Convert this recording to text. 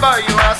for you.